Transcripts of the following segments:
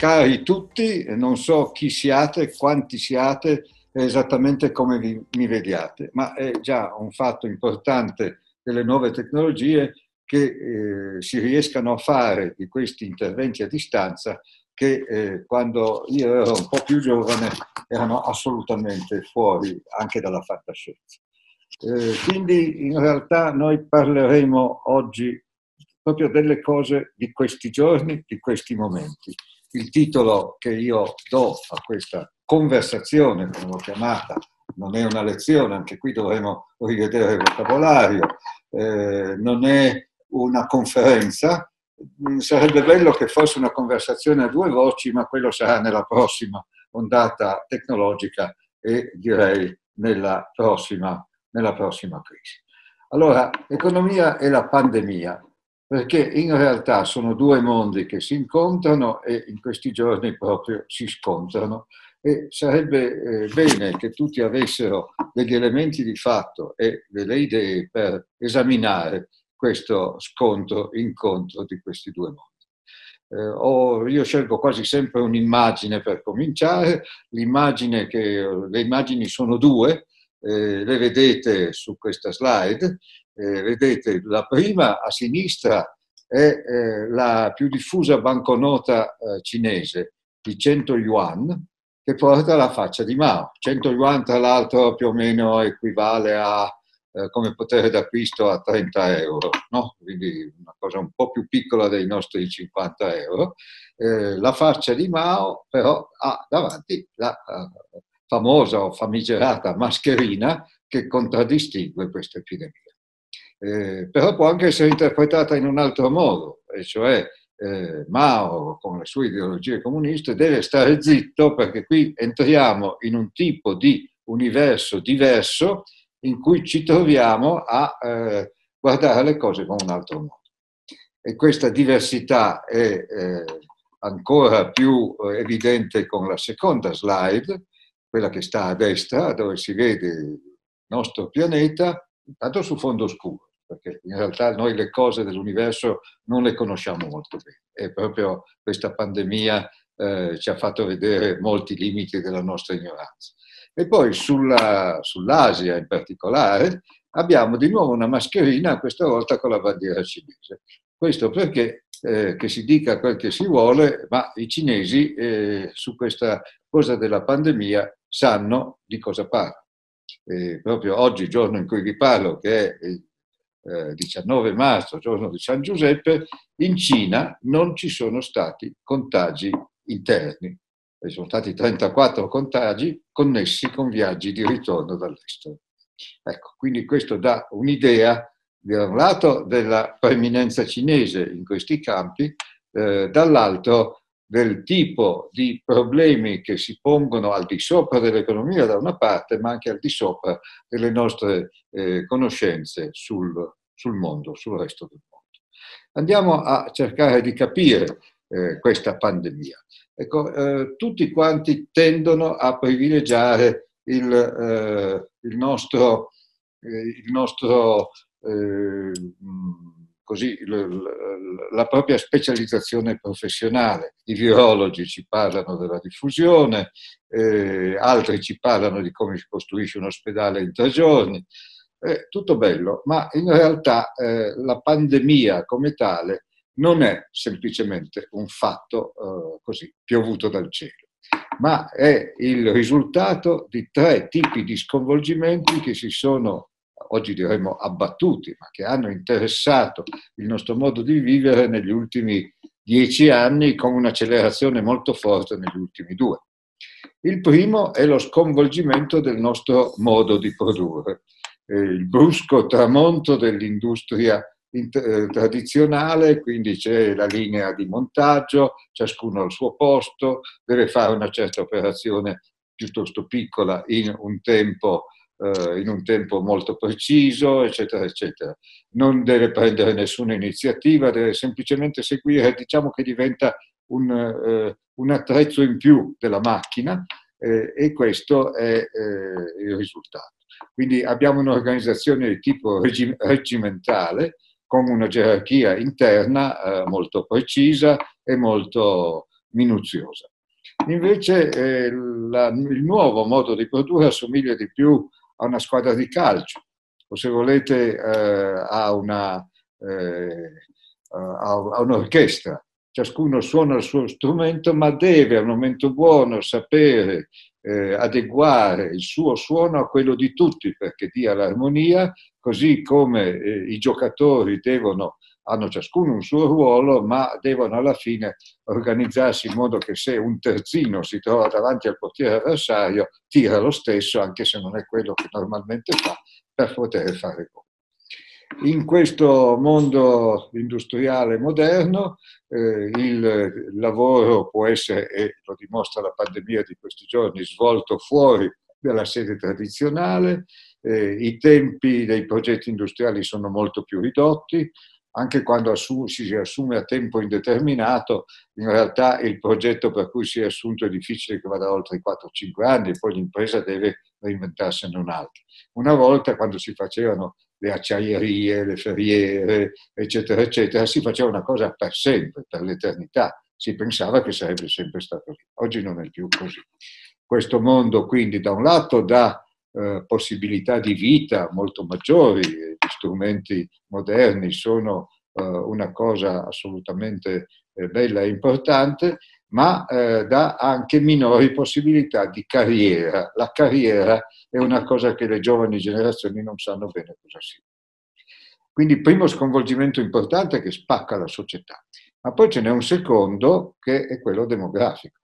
cari tutti, non so chi siate, quanti siate, esattamente come vi, mi vediate, ma è già un fatto importante delle nuove tecnologie che eh, si riescano a fare di questi interventi a distanza che eh, quando io ero un po' più giovane erano assolutamente fuori anche dalla fantascienza. Eh, quindi in realtà noi parleremo oggi proprio delle cose di questi giorni, di questi momenti. Il titolo che io do a questa conversazione, come l'ho chiamata, non è una lezione, anche qui dovremo rivedere il vocabolario, eh, non è una conferenza, Mm, sarebbe bello che fosse una conversazione a due voci, ma quello sarà nella prossima ondata tecnologica e direi nella prossima, nella prossima crisi. Allora, economia e la pandemia, perché in realtà sono due mondi che si incontrano e in questi giorni proprio si scontrano e sarebbe eh, bene che tutti avessero degli elementi di fatto e delle idee per esaminare questo scontro, incontro di questi due mondi. Eh, ho, io scelgo quasi sempre un'immagine per cominciare, che, le immagini sono due, eh, le vedete su questa slide, eh, vedete la prima a sinistra è eh, la più diffusa banconota eh, cinese di 100 yuan, che porta la faccia di Mao. 100 yuan tra l'altro più o meno equivale a eh, come potere d'acquisto a 30 euro, no? quindi una cosa un po' più piccola dei nostri 50 euro. Eh, la faccia di Mao però ha davanti la uh, famosa o famigerata mascherina che contraddistingue questa epidemia. Eh, però può anche essere interpretata in un altro modo, e cioè eh, Mao con le sue ideologie comuniste deve stare zitto perché qui entriamo in un tipo di universo diverso in cui ci troviamo a eh, guardare le cose con un altro modo. E questa diversità è eh, ancora più eh, evidente con la seconda slide, quella che sta a destra, dove si vede il nostro pianeta, intanto su fondo scuro, perché in realtà noi le cose dell'universo non le conosciamo molto bene. E proprio questa pandemia eh, ci ha fatto vedere molti limiti della nostra ignoranza. E poi sulla, sull'Asia in particolare abbiamo di nuovo una mascherina, questa volta con la bandiera cinese. Questo perché, eh, che si dica quel che si vuole, ma i cinesi eh, su questa cosa della pandemia sanno di cosa parla. Eh, proprio oggi, giorno in cui vi parlo, che è il 19 eh, marzo, giorno di San Giuseppe, in Cina non ci sono stati contagi interni ci sono stati 34 contagi connessi con viaggi di ritorno dall'estero. Ecco, quindi questo dà un'idea, da un lato, della preeminenza cinese in questi campi, eh, dall'altro del tipo di problemi che si pongono al di sopra dell'economia da una parte, ma anche al di sopra delle nostre eh, conoscenze sul, sul, mondo, sul resto del mondo. Andiamo a cercare di capire eh, questa pandemia. Ecco, eh, tutti quanti tendono a privilegiare il, eh, il nostro, eh, il nostro eh, così, la propria specializzazione professionale. I virologi ci parlano della diffusione, eh, altri ci parlano di come si costruisce un ospedale in tre giorni. Eh, tutto bello, ma in realtà la pandemia come tale non è semplicemente un fatto eh, così piovuto dal cielo, ma è il risultato di tre tipi di sconvolgimenti che si sono, oggi diremmo, abbattuti, ma che hanno interessato il nostro modo di vivere negli ultimi dieci anni con un'accelerazione molto forte negli ultimi due. Il primo è lo sconvolgimento del nostro modo di produrre, eh, il brusco tramonto dell'industria eh, tradizionale, quindi c'è la linea di montaggio, ciascuno al suo posto, deve fare una certa operazione piuttosto piccola in un tempo, eh, in un tempo molto preciso, eccetera, eccetera. Non deve prendere nessuna iniziativa, deve semplicemente seguire, diciamo che diventa un, eh, un attrezzo in più della macchina eh, e questo è eh, il risultato. Quindi abbiamo un'organizzazione di tipo regimentale, con una gerarchia interna eh, molto precisa e molto, minuziosa. Invece eh, la, il nuovo modo di produrre assomiglia di più a una squadra di calcio o se volete eh, a, una, eh, a, a un'orchestra. Ciascuno suona il suo strumento, ma deve al momento buono sapere eh, adeguare il suo suono a quello di tutti perché dia l'armonia, così come eh, i giocatori devono hanno ciascuno un suo ruolo, ma devono alla fine organizzarsi in modo che se un terzino si trova davanti al portiere avversario, tira lo stesso, anche se non è quello che normalmente fa, per poter fare gol. In questo mondo industriale moderno eh, il lavoro può essere, e lo dimostra la pandemia di questi giorni, svolto fuori dalla sede tradizionale, eh, i tempi dei progetti industriali sono molto più ridotti, anche quando assume, si assume a tempo indeterminato, in realtà il progetto per cui si è assunto è difficile che vada oltre i 4-5 anni poi l'impresa deve reinventarsene un altro. Una volta, quando si facevano le acciaierie, le ferriere, eccetera, eccetera, si faceva una cosa per sempre, per l'eternità. Si pensava che sarebbe sempre stato lì. Oggi non è più così. Questo mondo quindi da un lato dà eh, possibilità di vita molto maggiori, gli strumenti moderni sono eh, una cosa assolutamente eh, bella e importante, ma eh, dà anche minori possibilità di carriera. La carriera è una cosa che le giovani generazioni non sanno bene cosa sia. Quindi primo sconvolgimento importante che spacca la società, ma poi ce n'è un secondo che è quello demografico.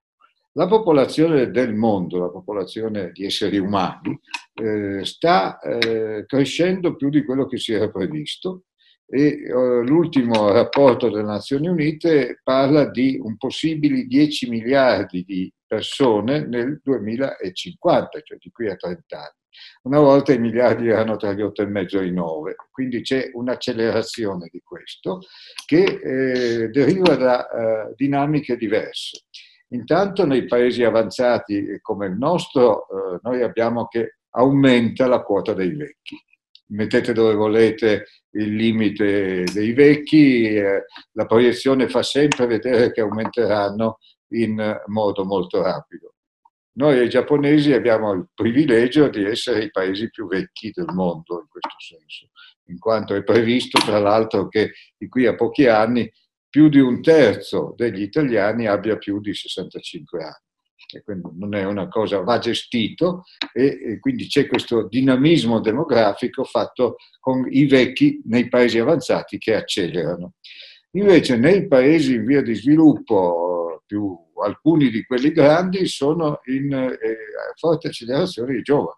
La popolazione del mondo, la popolazione di esseri umani, eh, sta eh, crescendo più di quello che si era previsto e eh, l'ultimo rapporto delle Nazioni Unite parla di un possibili 10 miliardi di persone nel 2050, cioè di qui a 30 anni. Una volta i miliardi erano tra gli 8,5 e i 9, quindi c'è un'accelerazione di questo che eh, deriva da eh, dinamiche diverse. Intanto nei paesi avanzati come il nostro eh, noi abbiamo che aumenta la quota dei vecchi. Mettete dove volete il limite dei vecchi, eh, la proiezione fa sempre vedere che aumenteranno in modo molto rapido. Noi giapponesi abbiamo il privilegio di essere i paesi più vecchi del mondo in questo senso, in quanto è previsto tra l'altro che di qui a pochi anni più di un terzo degli italiani abbia più di 65 anni. E quindi non è una cosa, va gestito e, e quindi c'è questo dinamismo demografico fatto con i vecchi nei paesi avanzati che accelerano. Invece nei paesi in via di sviluppo, più, alcuni di quelli grandi sono in eh, forte accelerazione i giovani,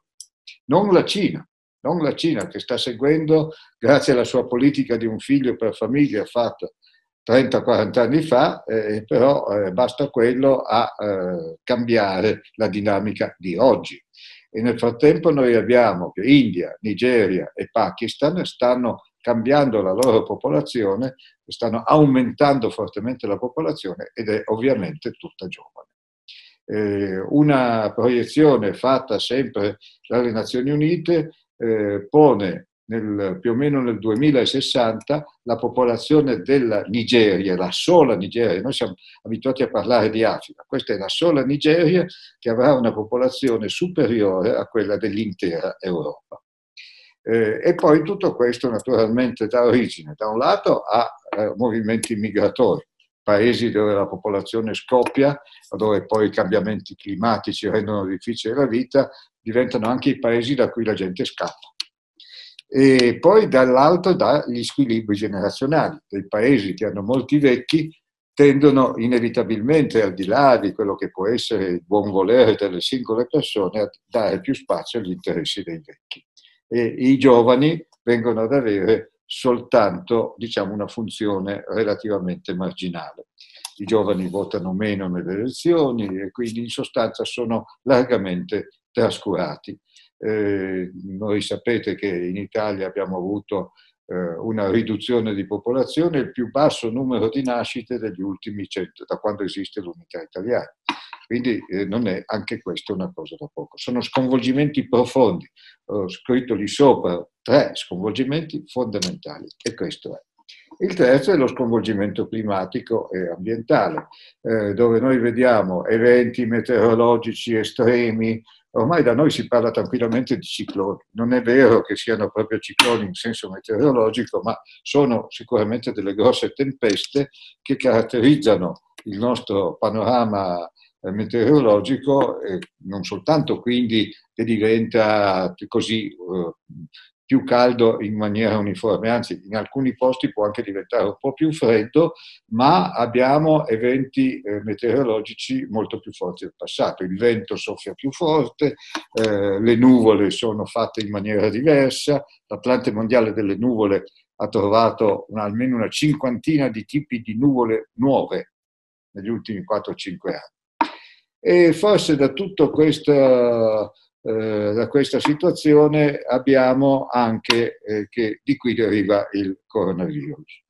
non la Cina non la Cina che sta seguendo, grazie alla sua politica di un figlio per famiglia fatta 30-40 anni fa, eh, però eh, basta quello a eh, cambiare la dinamica di oggi. E nel frattempo noi abbiamo che India, Nigeria e Pakistan stanno cambiando la loro popolazione, stanno aumentando fortemente la popolazione ed è ovviamente tutta giovane. Eh, una proiezione fatta sempre dalle Nazioni Unite eh, pone nel, più o meno nel 2060 la popolazione della Nigeria, la sola Nigeria, noi siamo abituati a parlare di Africa, questa è la sola Nigeria che avrà una popolazione superiore a quella dell'intera Europa. Eh, e poi tutto questo naturalmente dà origine da un lato a eh, movimenti migratori, paesi dove la popolazione scoppia, dove poi i cambiamenti climatici rendono difficile la vita, diventano anche i paesi da cui la gente scappa e poi dall'altro dagli squilibri generazionali. Dei paesi che hanno molti vecchi tendono inevitabilmente, al di là di quello che può essere il buon volere delle singole persone, a dare più spazio agli interessi dei vecchi. E i giovani vengono ad avere soltanto diciamo, una funzione relativamente marginale. I giovani votano meno nelle elezioni e quindi in sostanza sono largamente trascurati. Eh, noi sapete che in Italia abbiamo avuto eh, una riduzione di popolazione, il più basso numero di nascite degli ultimi cento, da quando esiste l'unità italiana. Quindi eh, non è anche questo una cosa da poco. Sono sconvolgimenti profondi. Ho scritto lì sopra tre sconvolgimenti fondamentali e questo è. Il terzo è lo sconvolgimento climatico e ambientale, eh, dove noi vediamo eventi meteorologici estremi, ormai da noi si parla tranquillamente di cicloni. Non è vero che siano proprio cicloni in senso meteorologico, ma sono sicuramente delle grosse tempeste che caratterizzano il nostro panorama eh, meteorologico, eh, non soltanto quindi che diventa così eh, più caldo in maniera uniforme, anzi in alcuni posti può anche diventare un po' più freddo, ma abbiamo eventi eh, meteorologici molto più forti del passato. Il vento soffia più forte, eh, le nuvole sono fatte in maniera diversa, l'Atlante mondiale delle nuvole ha trovato una, almeno una cinquantina di tipi di nuvole nuove negli ultimi 4-5 anni. E forse da tutto questo eh, da questa situazione abbiamo anche eh, che di qui deriva il coronavirus.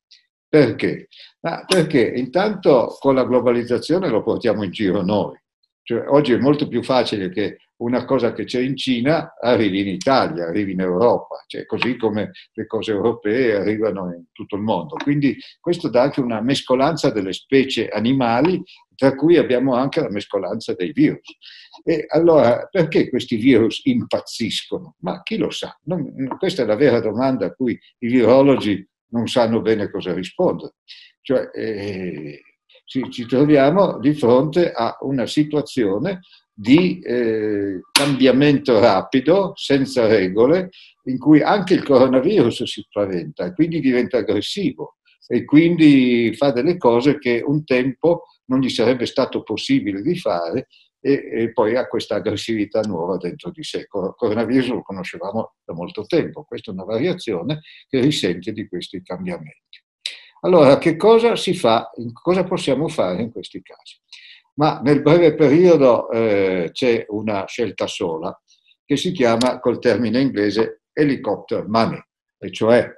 Perché? Ma perché intanto con la globalizzazione lo portiamo in giro noi. Cioè, oggi è molto più facile che una cosa che c'è in Cina arrivi in Italia, arrivi in Europa, cioè, così come le cose europee arrivano in tutto il mondo. Quindi questo dà anche una mescolanza delle specie animali, tra cui abbiamo anche la mescolanza dei virus. E allora, perché questi virus impazziscono? Ma chi lo sa? Non, questa è la vera domanda a cui i virologi non sanno bene cosa rispondere. Cioè, eh, ci, ci troviamo di fronte a una situazione di eh, cambiamento rapido, senza regole, in cui anche il coronavirus si spaventa e quindi diventa aggressivo e quindi fa delle cose che un tempo non gli sarebbe stato possibile di fare e, e poi ha questa aggressività nuova dentro di sé. Il coronavirus lo conoscevamo da molto tempo, questa è una variazione che risente di questi cambiamenti. Allora, che cosa si fa, cosa possiamo fare in questi casi? ma nel breve periodo eh, c'è una scelta sola che si chiama col termine inglese helicopter money, e cioè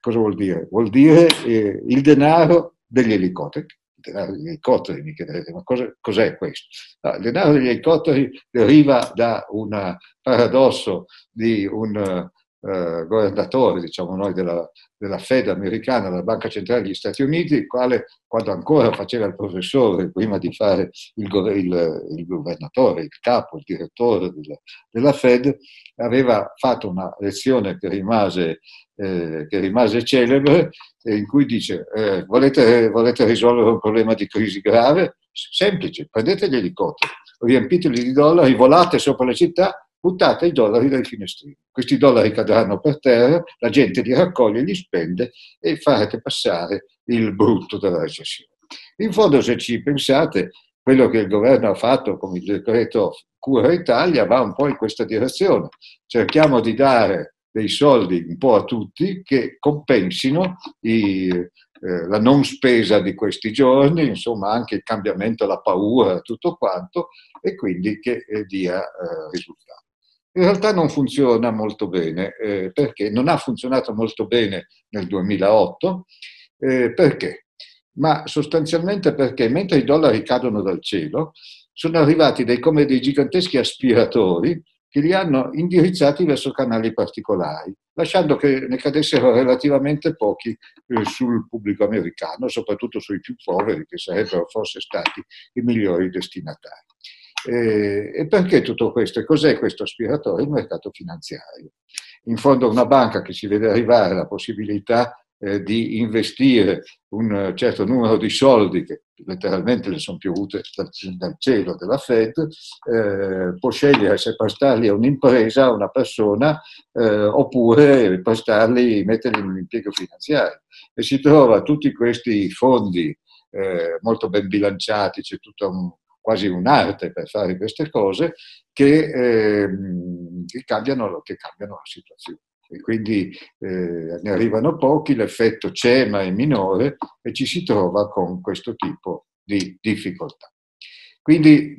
cosa vuol dire? Vuol dire eh, il denaro degli elicotteri. Denaro degli elicotteri, mi chiederete, ma cosa, cos'è questo? No, il denaro degli elicotteri deriva da un paradosso di un eh, governatore, diciamo noi, della, della, Fed americana, della Banca Centrale degli Stati Uniti, il quale, quando ancora faceva il professore, prima di fare il, il, il governatore, il capo, il direttore della, della, Fed, aveva fatto una lezione che rimase, eh, che rimase celebre, in cui dice, eh, volete, volete risolvere un problema di crisi grave? Semplice, prendete gli elicotteri, riempiteli di dollari, volate sopra le città buttate i dollari dai finestrini. Questi dollari cadranno per terra, la gente li raccoglie, li spende e farete passare il brutto della recessione. In fondo, se ci pensate, quello che il governo ha fatto con il decreto Cura Italia va un po' in questa direzione. Cerchiamo di dare dei soldi un po' a tutti che compensino i, eh, la non spesa di questi giorni, insomma anche il cambiamento, la paura, tutto quanto, e quindi che eh, dia eh, risultati. In realtà non funziona molto bene, eh, perché non ha funzionato molto bene nel 2008, eh, perché? Ma sostanzialmente perché mentre i dollari cadono dal cielo, sono arrivati dei, come dei giganteschi aspiratori che li hanno indirizzati verso canali particolari, lasciando che ne cadessero relativamente pochi eh, sul pubblico americano, soprattutto sui più poveri, che sarebbero forse stati i migliori destinatari. Eh, e perché tutto questo? E cos'è questo aspiratore? Il mercato finanziario. In fondo una banca che si vede arrivare la possibilità eh, di investire un certo numero di soldi che letteralmente le sono piovute dal, dal cielo della Fed, eh, può scegliere se prestarli a un'impresa, a una persona, eh, oppure prestarli, metterli in un impiego finanziario. E si trova tutti questi fondi eh, molto ben bilanciati, c'è tutto un, quasi un'arte per fare queste cose, che, eh, che, cambiano, che cambiano, la situazione. E quindi eh, ne arrivano pochi, l'effetto c'è ma è minore e ci si trova con questo tipo di difficoltà. Quindi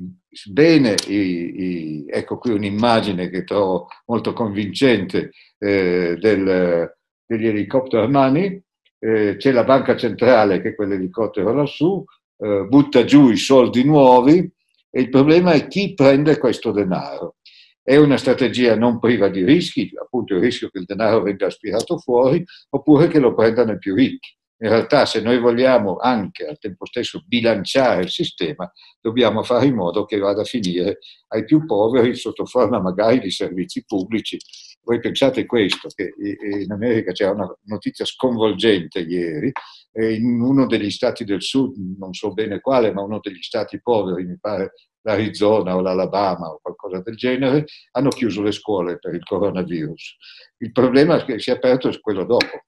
bene, i, i, ecco qui un'immagine che trovo molto convincente eh, del, degli helicopter money, eh, c'è la banca centrale che è quell'elicottero lassù, eh, butta giù i soldi nuovi e il problema è chi prende questo denaro. È una strategia non priva di rischi, appunto il rischio che il denaro venga aspirato fuori, oppure che lo prendano i più ricchi. In realtà se noi vogliamo anche al tempo stesso bilanciare il sistema, dobbiamo fare in modo che vada a finire ai più poveri sotto forma magari di servizi pubblici. Voi pensate questo, che in America c'era una notizia sconvolgente ieri, in uno degli stati del sud, non so bene quale, ma uno degli stati poveri, mi pare l'Arizona o l'Alabama o qualcosa del genere, hanno chiuso le scuole per il coronavirus. Il problema che si è aperto è quello dopo.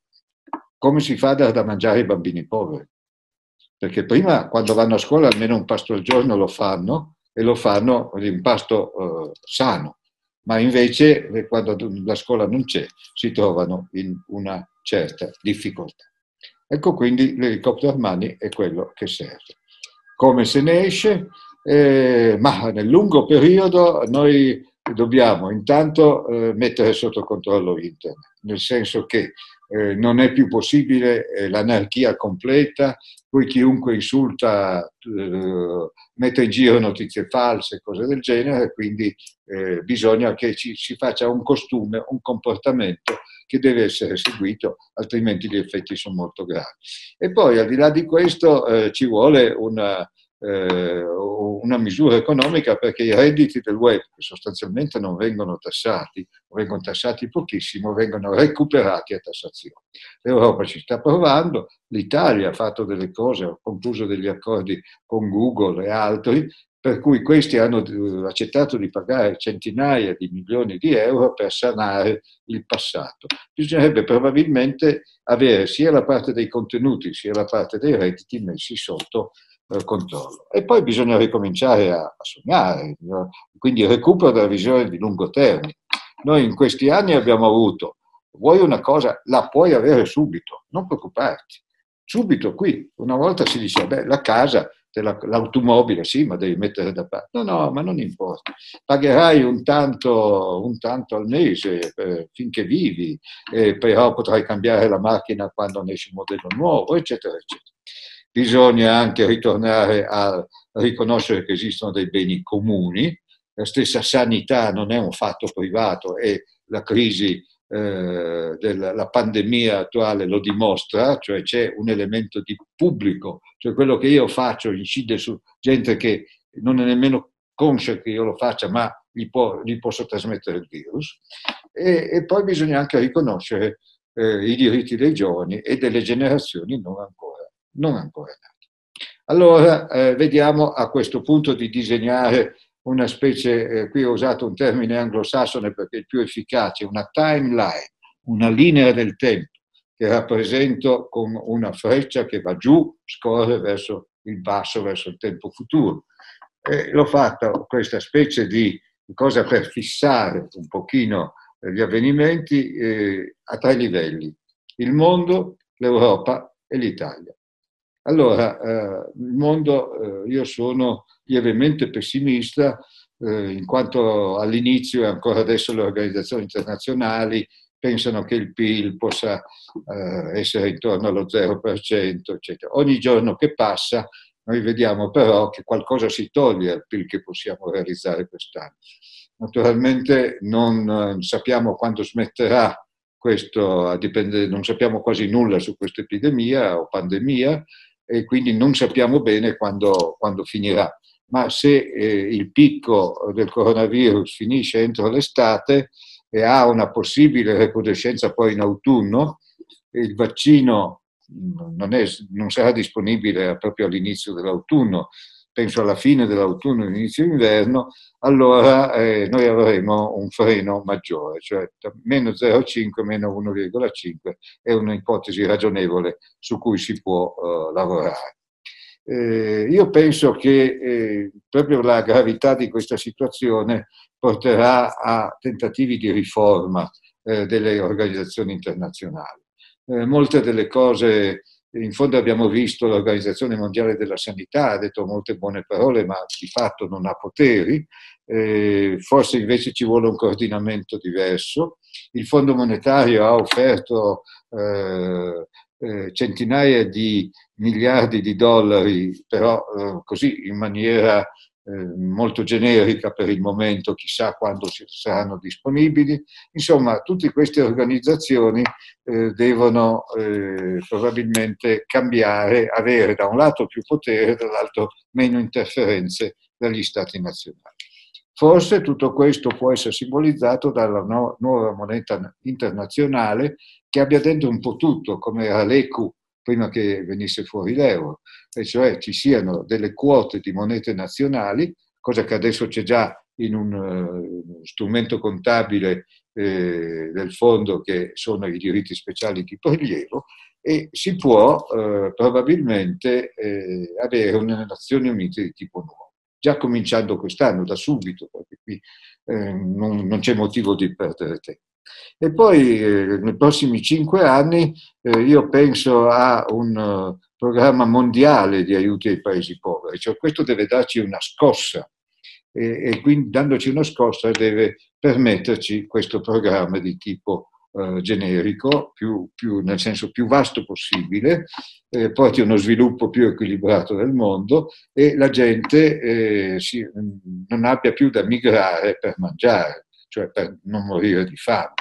Come si fa a da mangiare ai bambini poveri? Perché prima, quando vanno a scuola, almeno un pasto al giorno lo fanno e lo fanno di un pasto eh, sano, ma invece eh, quando la scuola non c'è si trovano in una certa difficoltà. Ecco quindi l'elicottero Armani è quello che serve. Come se ne esce? Eh, ma nel lungo periodo noi dobbiamo intanto eh, mettere sotto controllo internet, nel senso che eh, non è più possibile eh, l'anarchia completa, poi chiunque insulta eh, mette in giro notizie false, cose del genere, quindi eh, bisogna che ci, si faccia un costume, un comportamento che deve essere seguito, altrimenti gli effetti sono molto gravi. E poi al di là di questo eh, ci vuole una eh, una misura economica perché i redditi del web, che sostanzialmente non vengono tassati, vengono tassati pochissimo, vengono recuperati a tassazione. L'Europa ci sta provando, l'Italia ha fatto delle cose, ha concluso degli accordi con Google e altri, per cui questi hanno accettato di pagare centinaia di milioni di euro per sanare il passato. Bisognerebbe probabilmente avere sia la parte dei contenuti sia la parte dei redditi messi sotto controllo. E poi bisogna ricominciare a, a sognare, quindi recupero della visione di lungo termine. Noi in questi anni abbiamo avuto, vuoi una cosa, la puoi avere subito, non preoccuparti. Subito qui, una volta si dice, beh, la casa, l'automobile, sì, ma devi mettere da parte. No, no, ma non importa. Pagherai un tanto, un tanto al mese eh, finché vivi, eh, però potrai cambiare la macchina quando ne esce un modello nuovo, eccetera, eccetera bisogna anche ritornare a riconoscere che esistono dei beni comuni, la stessa sanità non è un fatto privato e la crisi eh, della pandemia attuale lo dimostra, cioè c'è un elemento di pubblico, cioè quello che io faccio incide su gente che non è nemmeno conscia che io lo faccia, ma gli, può, gli posso trasmettere il virus. E, e poi bisogna anche riconoscere eh, i diritti dei giovani e delle generazioni non ancora non ancora nati. Allora, eh, vediamo a questo punto di disegnare una specie, eh, qui ho usato un termine anglosassone perché è il più efficace, una timeline, una linea del tempo che rappresento con una freccia che va giù, scorre verso il basso, verso il tempo futuro. E l'ho fatta questa specie di cosa per fissare un pochino gli avvenimenti eh, a tre livelli, il mondo, l'Europa e l'Italia. Allora, eh, il mondo, eh, io sono lievemente pessimista, eh, in quanto all'inizio e ancora adesso le organizzazioni internazionali pensano che il PIL possa eh, essere intorno allo 0%, eccetera. Ogni giorno che passa noi vediamo però che qualcosa si toglie al PIL che possiamo realizzare quest'anno. Naturalmente non sappiamo quando smetterà questo, dipende, non sappiamo quasi nulla su questa epidemia o pandemia, e quindi non sappiamo bene quando, quando finirà. Ma se eh, il picco del coronavirus finisce entro l'estate e ha una possibile recrudescenza poi in autunno, il vaccino non, è, non sarà disponibile proprio all'inizio dell'autunno, penso alla fine dell'autunno, inizio inverno, allora eh, noi avremo un freno maggiore, cioè meno 0,5, meno 1,5 è un'ipotesi ragionevole su cui si può eh, lavorare. Eh, io penso che eh, proprio la gravità di questa situazione porterà a tentativi di riforma eh, delle organizzazioni internazionali. Eh, molte delle cose in fondo abbiamo visto l'Organizzazione Mondiale della Sanità, ha detto molte buone parole, ma di fatto non ha poteri, eh, forse invece ci vuole un coordinamento diverso. Il Fondo Monetario ha offerto eh, eh, centinaia di miliardi di dollari, però eh, così in maniera eh, molto generica per il momento, chissà quando saranno disponibili. Insomma, tutte queste organizzazioni eh, devono eh, probabilmente cambiare, avere da un lato più potere, dall'altro meno interferenze dagli stati nazionali. Forse tutto questo può essere simbolizzato dalla nuova moneta internazionale che abbia dentro un po' tutto, come era l'ECU prima che venisse fuori l'euro, e cioè ci siano delle quote di monete nazionali, cosa che adesso c'è già in un uh, strumento contabile eh, del fondo che sono i diritti speciali di prelievo, e si può uh, probabilmente eh, avere una Nazioni Unite di tipo nuovo, già cominciando quest'anno, da subito, perché qui eh, non, non c'è motivo di perdere tempo. E poi eh, nei prossimi cinque anni eh, io penso a un uh, programma mondiale di aiuti ai paesi poveri, cioè questo deve darci una scossa. E, e quindi dandoci una scossa deve permetterci questo programma di tipo uh, generico, più, più, nel senso più vasto possibile, eh, porti uno sviluppo più equilibrato del mondo e la gente eh, si, non abbia più da migrare per mangiare cioè per non morire di fame.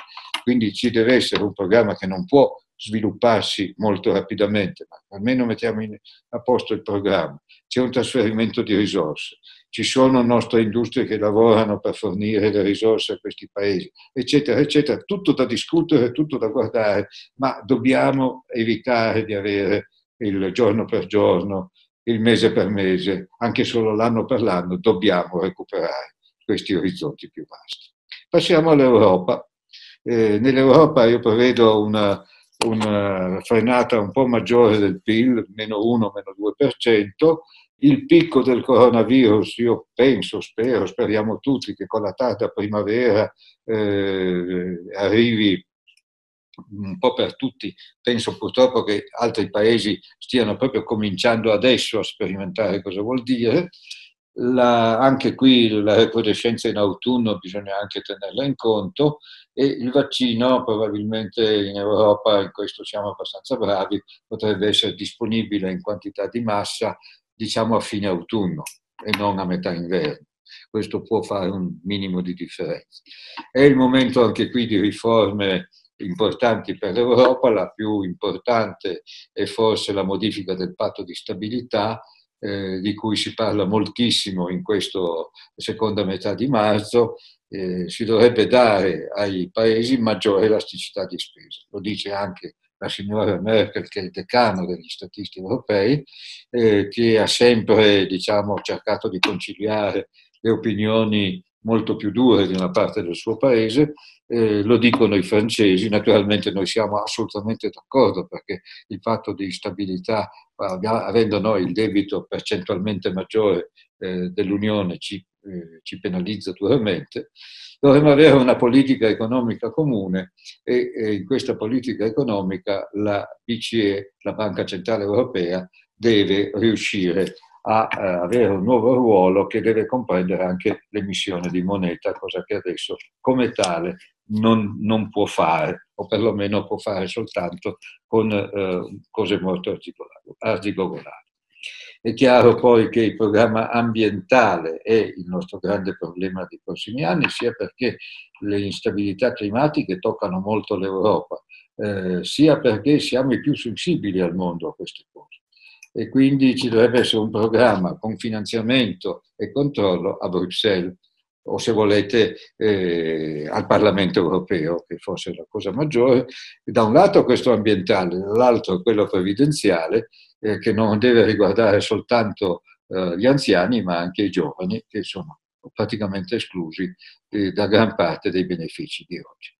Quindi ci deve essere un programma che non può svilupparsi molto rapidamente, ma almeno mettiamo in, a posto il programma. C'è un trasferimento di risorse, ci sono nostre industrie che lavorano per fornire le risorse a questi paesi, eccetera, eccetera. Tutto da discutere, tutto da guardare, ma dobbiamo evitare di avere il giorno per giorno, il mese per mese, anche solo l'anno per l'anno, dobbiamo recuperare questi orizzonti più vasti. Passiamo all'Europa. Eh, Nell'Europa io prevedo una, una, frenata un po' maggiore del PIL, meno 1, meno 2%. Il picco del coronavirus, io penso, spero, speriamo tutti che con la tarda primavera eh, arrivi un po' per tutti. Penso purtroppo che altri paesi stiano proprio cominciando adesso a sperimentare cosa vuol dire. La, anche qui la recrudescenza in autunno bisogna anche tenerla in conto e il vaccino probabilmente in Europa, in questo siamo abbastanza bravi, potrebbe essere disponibile in quantità di massa diciamo a fine autunno e non a metà inverno. Questo può fare un minimo di differenza. È il momento anche qui di riforme importanti per l'Europa, la più importante è forse la modifica del patto di stabilità eh, di cui si parla moltissimo in questa seconda metà di marzo, eh, si dovrebbe dare ai paesi maggiore elasticità di spesa. Lo dice anche la signora Merkel, che è il decano degli statisti europei, eh, che ha sempre diciamo, cercato di conciliare le opinioni molto più dure di una parte del suo paese, eh, lo dicono i francesi, naturalmente noi siamo assolutamente d'accordo perché il fatto di stabilità, avendo noi il debito percentualmente maggiore eh, dell'Unione, ci, eh, ci, penalizza duramente, dovremmo avere una politica economica comune e, e in questa politica economica la BCE, la Banca Centrale Europea, deve riuscire a eh, avere un nuovo ruolo che deve comprendere anche l'emissione di moneta, cosa che adesso come tale non, non può fare, o perlomeno può fare soltanto con eh, cose molto arzigogolate. È chiaro poi che il programma ambientale è il nostro grande problema dei prossimi anni, sia perché le instabilità climatiche toccano molto l'Europa, eh, sia perché siamo i più sensibili al mondo a queste cose e quindi ci dovrebbe essere un programma con finanziamento e controllo a Bruxelles o se volete eh, al Parlamento europeo, che forse è la cosa maggiore, da un lato questo ambientale, dall'altro quello previdenziale, eh, che non deve riguardare soltanto eh, gli anziani, ma anche i giovani, che sono praticamente esclusi eh, da gran parte dei benefici di oggi.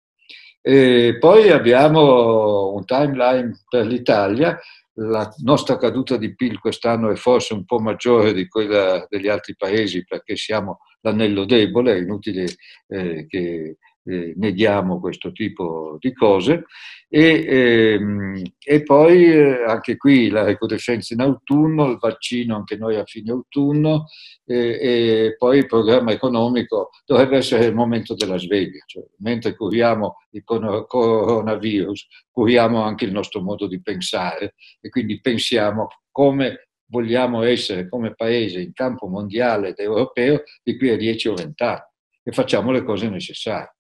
E poi abbiamo un timeline per l'Italia la nostra caduta di PIL quest'anno è forse un po' maggiore di quella degli altri paesi perché siamo l'anello debole, è inutile eh, che eh, neghiamo questo tipo di cose e, ehm, e poi eh, anche qui la recrudescenza in autunno, il vaccino anche noi a fine autunno e poi il programma economico dovrebbe essere il momento della sveglia, cioè, mentre curiamo il coronavirus, curiamo anche il nostro modo di pensare e quindi pensiamo come vogliamo essere come paese in campo mondiale ed europeo di qui a 10 o 20 anni e facciamo le cose necessarie.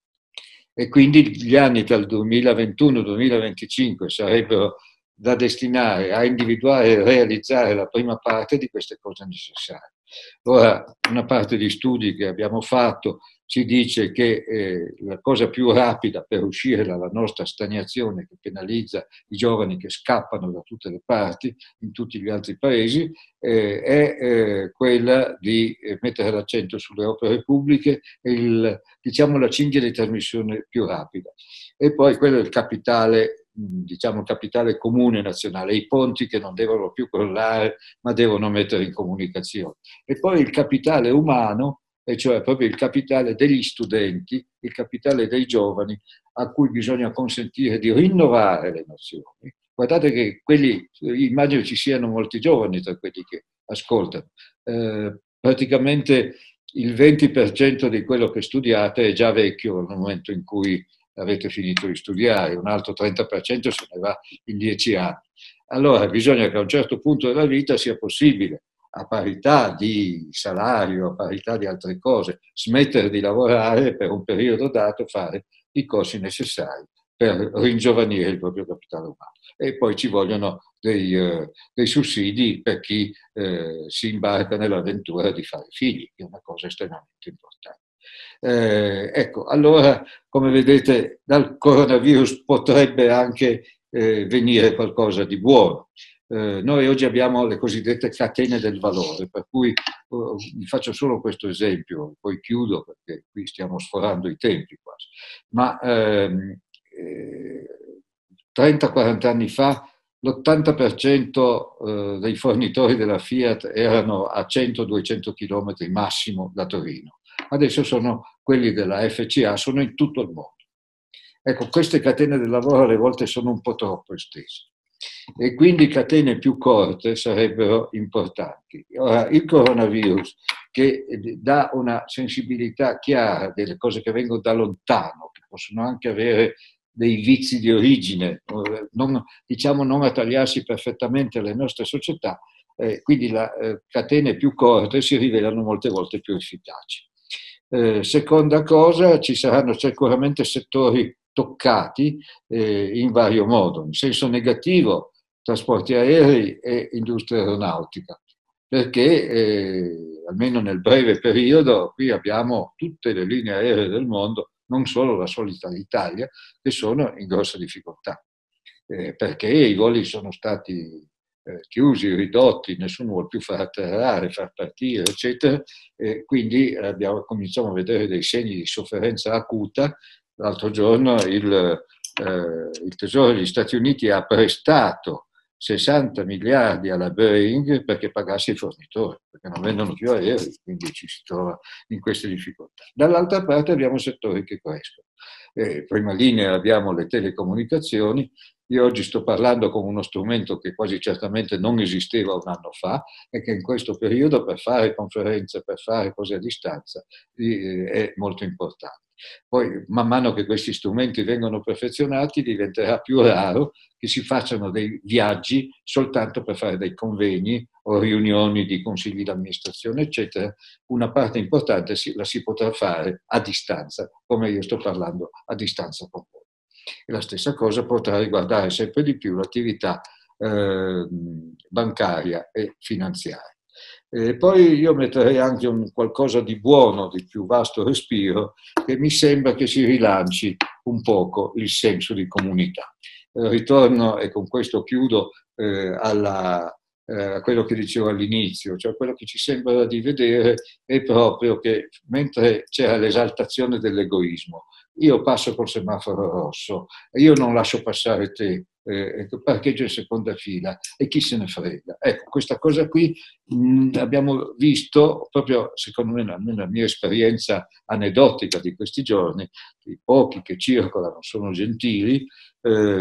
E quindi gli anni dal 2021-2025 sarebbero da destinare a individuare e realizzare la prima parte di queste cose necessarie. Ora, una parte di studi che abbiamo fatto ci dice che eh, la cosa più rapida per uscire dalla nostra stagnazione che penalizza i giovani che scappano da tutte le parti in tutti gli altri paesi eh, è eh, quella di eh, mettere l'accento sulle opere pubbliche il, diciamo, la cinghia di trasmissione più rapida. E poi quello del capitale diciamo, capitale comune nazionale, i ponti che non devono più crollare ma devono mettere in comunicazione. E poi il capitale umano e cioè proprio il capitale degli studenti, il capitale dei giovani, a cui bisogna consentire di rinnovare le nozioni. Guardate che quelli, immagino ci siano molti giovani tra quelli che ascoltano. Eh, praticamente il 20% di quello che studiate è già vecchio nel momento in cui avete finito di studiare, un altro 30% se ne va in 10 anni. Allora bisogna che a un certo punto della vita sia possibile a parità di salario, a parità di altre cose, smettere di lavorare per un periodo dato, fare i corsi necessari per ringiovanire il proprio capitale umano. E poi ci vogliono dei, eh, dei sussidi per chi eh, si imbarca nell'avventura di fare figli, che è una cosa estremamente importante. Eh, ecco, allora, come vedete, dal coronavirus potrebbe anche eh, venire qualcosa di buono. Eh, noi oggi abbiamo le cosiddette catene del valore, per cui uh, vi faccio solo questo esempio, poi chiudo perché qui stiamo sforando i tempi quasi. Ma ehm, eh, 30-40 anni fa l'80% eh, dei fornitori della Fiat erano a 100-200 km massimo da Torino. Adesso sono quelli della FCA, sono in tutto il mondo. Ecco, queste catene del lavoro alle volte sono un po' troppo estese e quindi catene più corte sarebbero importanti. Ora, il coronavirus che dà una sensibilità chiara delle cose che vengono da lontano, che possono anche avere dei vizi di origine, non, diciamo non attagliarsi perfettamente alle nostre società, eh, quindi le eh, catene più corte si rivelano molte volte più efficaci. Eh, seconda cosa, ci saranno sicuramente settori toccati eh, in vario modo, in senso negativo trasporti aerei e industria aeronautica, perché eh, almeno nel breve periodo qui abbiamo tutte le linee aeree del mondo, non solo la solita Italia, che sono in grossa difficoltà, eh, perché i voli sono stati eh, chiusi, ridotti, nessuno vuole più far atterrare, far partire, eccetera, e quindi abbiamo, cominciamo a vedere dei segni di sofferenza acuta L'altro giorno il, eh, il Tesoro degli Stati Uniti ha prestato 60 miliardi alla Boeing perché pagasse i fornitori, perché non vendono più aerei, quindi ci si trova in queste difficoltà. Dall'altra parte abbiamo settori che crescono. Eh, prima linea abbiamo le telecomunicazioni, io oggi sto parlando con uno strumento che quasi certamente non esisteva un anno fa e che in questo periodo per fare conferenze, per fare cose a distanza eh, è molto importante. Poi, man mano che questi strumenti vengono perfezionati, diventerà più raro che si facciano dei viaggi soltanto per fare dei convegni o riunioni di consigli d'amministrazione, eccetera. Una parte importante la si potrà fare a distanza, come io sto parlando a distanza con voi. E la stessa cosa potrà riguardare sempre di più l'attività eh, bancaria e finanziaria. E poi io metterei anche un qualcosa di buono, di più vasto respiro, che mi sembra che si rilanci un poco il senso di comunità. Eh, ritorno, e con questo chiudo, eh, alla, eh, a quello che dicevo all'inizio, cioè quello che ci sembra di vedere è proprio che mentre c'era l'esaltazione dell'egoismo, io passo col semaforo rosso, io non lascio passare te, eh, parcheggio in seconda fila e chi se ne frega. Ecco, questa cosa qui mh, abbiamo visto proprio, secondo me, nella mia esperienza aneddotica di questi giorni, i pochi che circolano sono gentili, eh,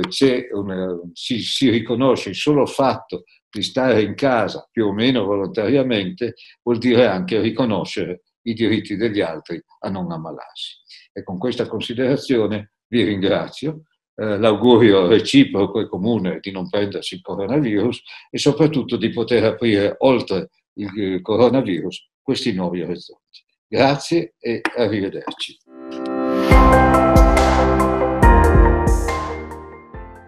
una, si, si riconosce il solo fatto di stare in casa più o meno volontariamente, vuol dire anche riconoscere i diritti degli altri a non ammalarsi. E con questa considerazione vi ringrazio eh, l'augurio reciproco e comune di non prendersi il coronavirus e soprattutto di poter aprire oltre il coronavirus questi nuovi orizzonti. Grazie e arrivederci.